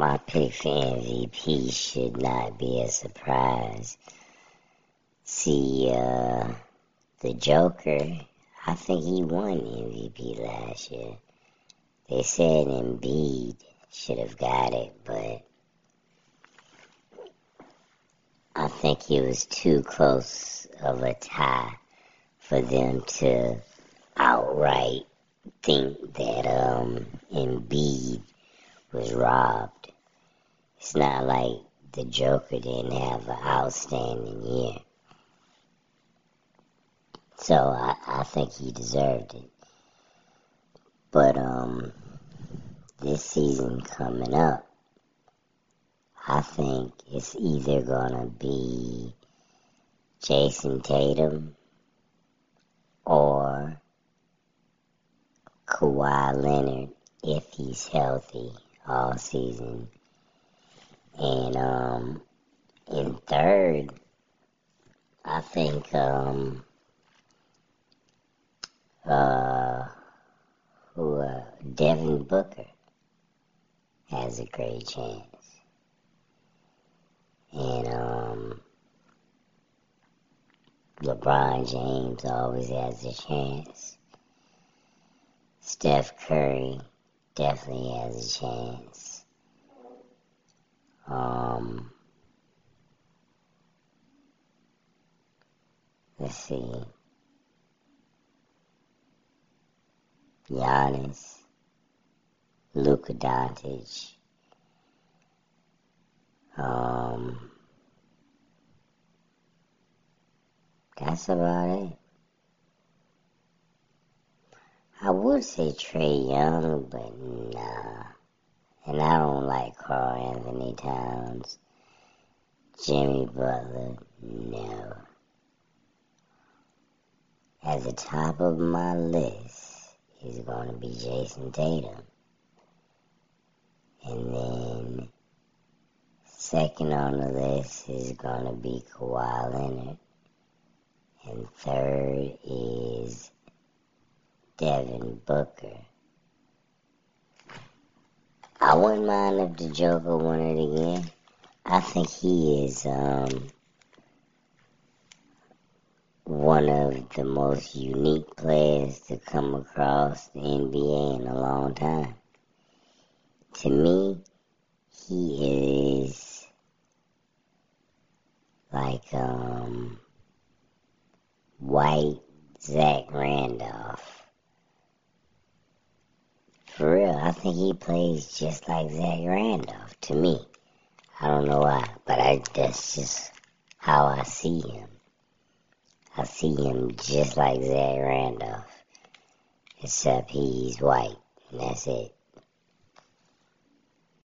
my pick for MVP should not be a surprise. See, uh, the Joker, I think he won MVP last year. They said Embiid should have got it, but I think it was too close of a tie for them to outright think that um, Embiid was robbed. It's not like the Joker didn't have an outstanding year. So I, I think he deserved it. But um this season coming up, I think it's either gonna be Jayson Tatum or Kawhi Leonard if he's healthy all season. And um in third, I think um uh who uh, Devin Booker has a great chance. And um LeBron James always has a chance. Steph Curry definitely has a chance. Um, let's see. Giannis, Luka Doncic. Um, that's about it. I would say Trae Young, but nah. And I don't like Karl Anthony Towns. Jimmy Butler, no. At the top of my list is going to be Jayson Tatum. And then second on the list is going to be Kawhi Leonard. And third is Devin Booker. I wouldn't mind if the Joker won it again. I think he is um, one of the most unique players to come across the NBA in a long time. To me, he is like um, white Zach Randolph. For real, I think he plays just like Zach Randolph to me. I don't know why, but I that's just how I see him. I see him just like Zach Randolph, except he's white, and that's it.